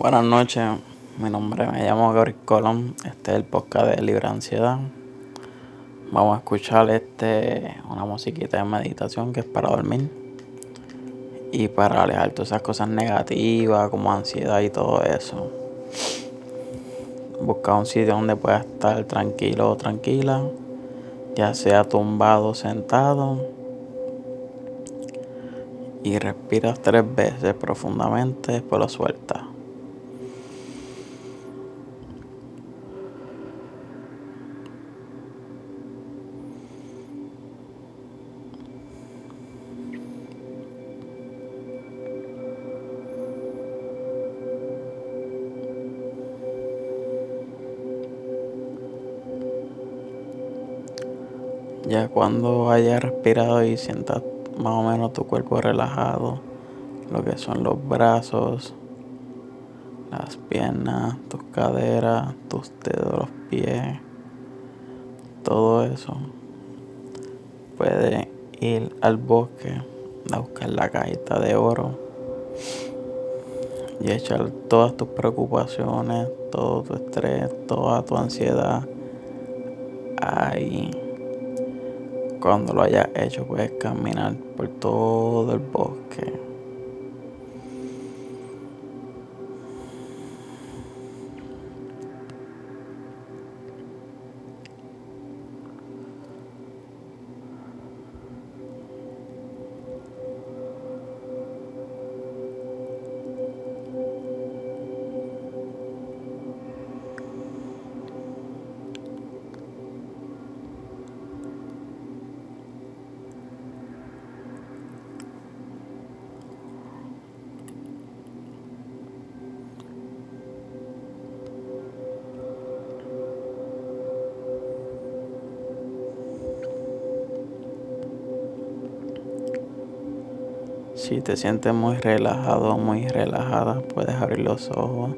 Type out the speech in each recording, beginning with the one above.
Buenas noches, mi nombre me llamo Gabriel Colón, este es el podcast de Libre Ansiedad. Vamos a escuchar este una musiquita de meditación que es para dormir y para alejar todas esas cosas negativas como ansiedad y todo eso. Busca un sitio donde puedas estar tranquilo o tranquila, ya sea tumbado o sentado. Y respiras tres veces profundamente, después lo sueltas. Ya cuando hayas respirado y sientas más o menos tu cuerpo relajado, lo que son los brazos, las piernas, tus caderas, tus dedos, los pies, todo eso, puedes ir al bosque a buscar la cajita de oro y echar todas tus preocupaciones, todo tu estrés, toda tu ansiedad ahí. Cuando lo hayas hecho puedes caminar por todo el bosque. Si te sientes muy relajado o muy relajada, puedes abrir los ojos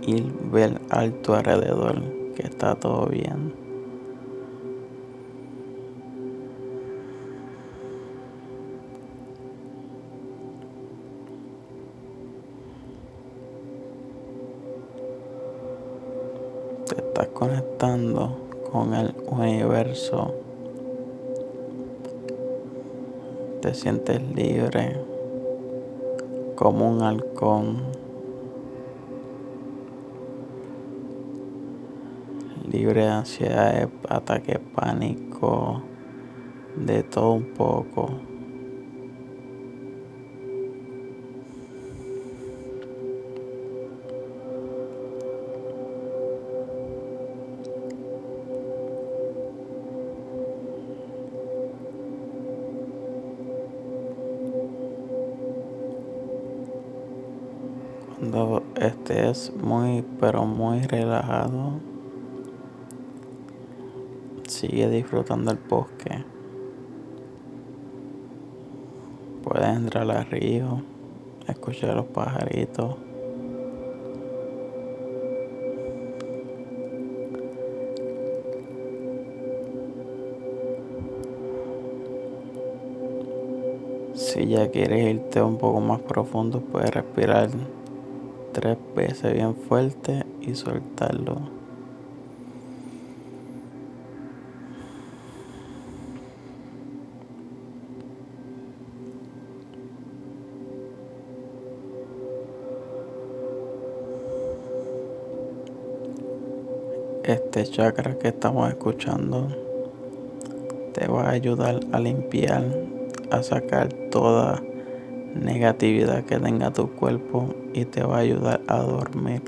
y ver a tu alrededor que está todo bien. Te estás conectando con el universo te sientes libre como un halcón, libre de ansiedad, ataque, pánico, de todo un poco. Cuando estés muy, pero muy relajado, sigue disfrutando el bosque. Puedes entrar al río, escuchar los pajaritos. Si ya quieres irte un poco más profundo, puedes respirar tres veces bien fuerte y soltarlo. Este chakra que estamos escuchando te va a ayudar a limpiar, a sacar toda negatividad que tenga tu cuerpo y te va a ayudar a dormir.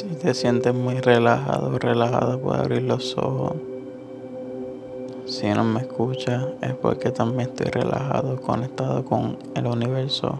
Si te sientes muy relajado o relajada, puedes abrir los ojos. Si no me escuchas, es porque también estoy relajado, conectado con el universo.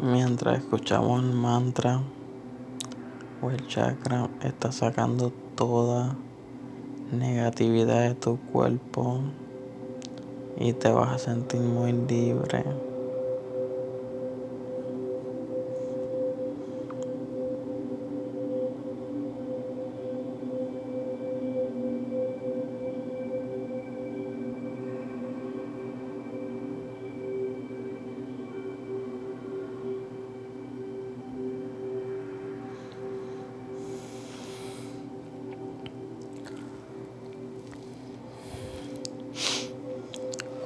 Mientras escuchamos el mantra o el chakra, está sacando toda negatividad de tu cuerpo y te vas a sentir muy libre.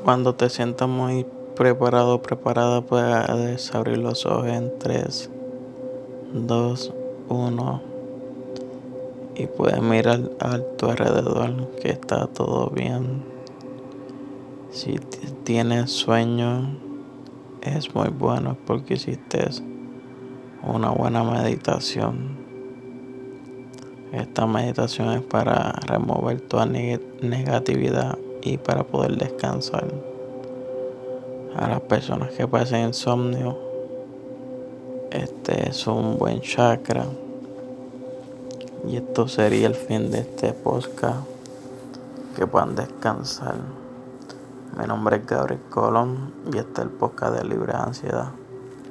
Cuando te sientas muy preparado preparada, puedes abrir los ojos en 3, 2, 1 y puedes mirar a tu alrededor que está todo bien. Si tienes sueño, es muy bueno porque hiciste una buena meditación. Esta meditación es para remover toda negatividad y para poder descansar. A las personas que pasen insomnio, este es un buen chakra. Y esto sería el fin de este podcast. Que puedan descansar. Mi nombre es Gabriel Colón y este es el podcast de Libre Ansiedad.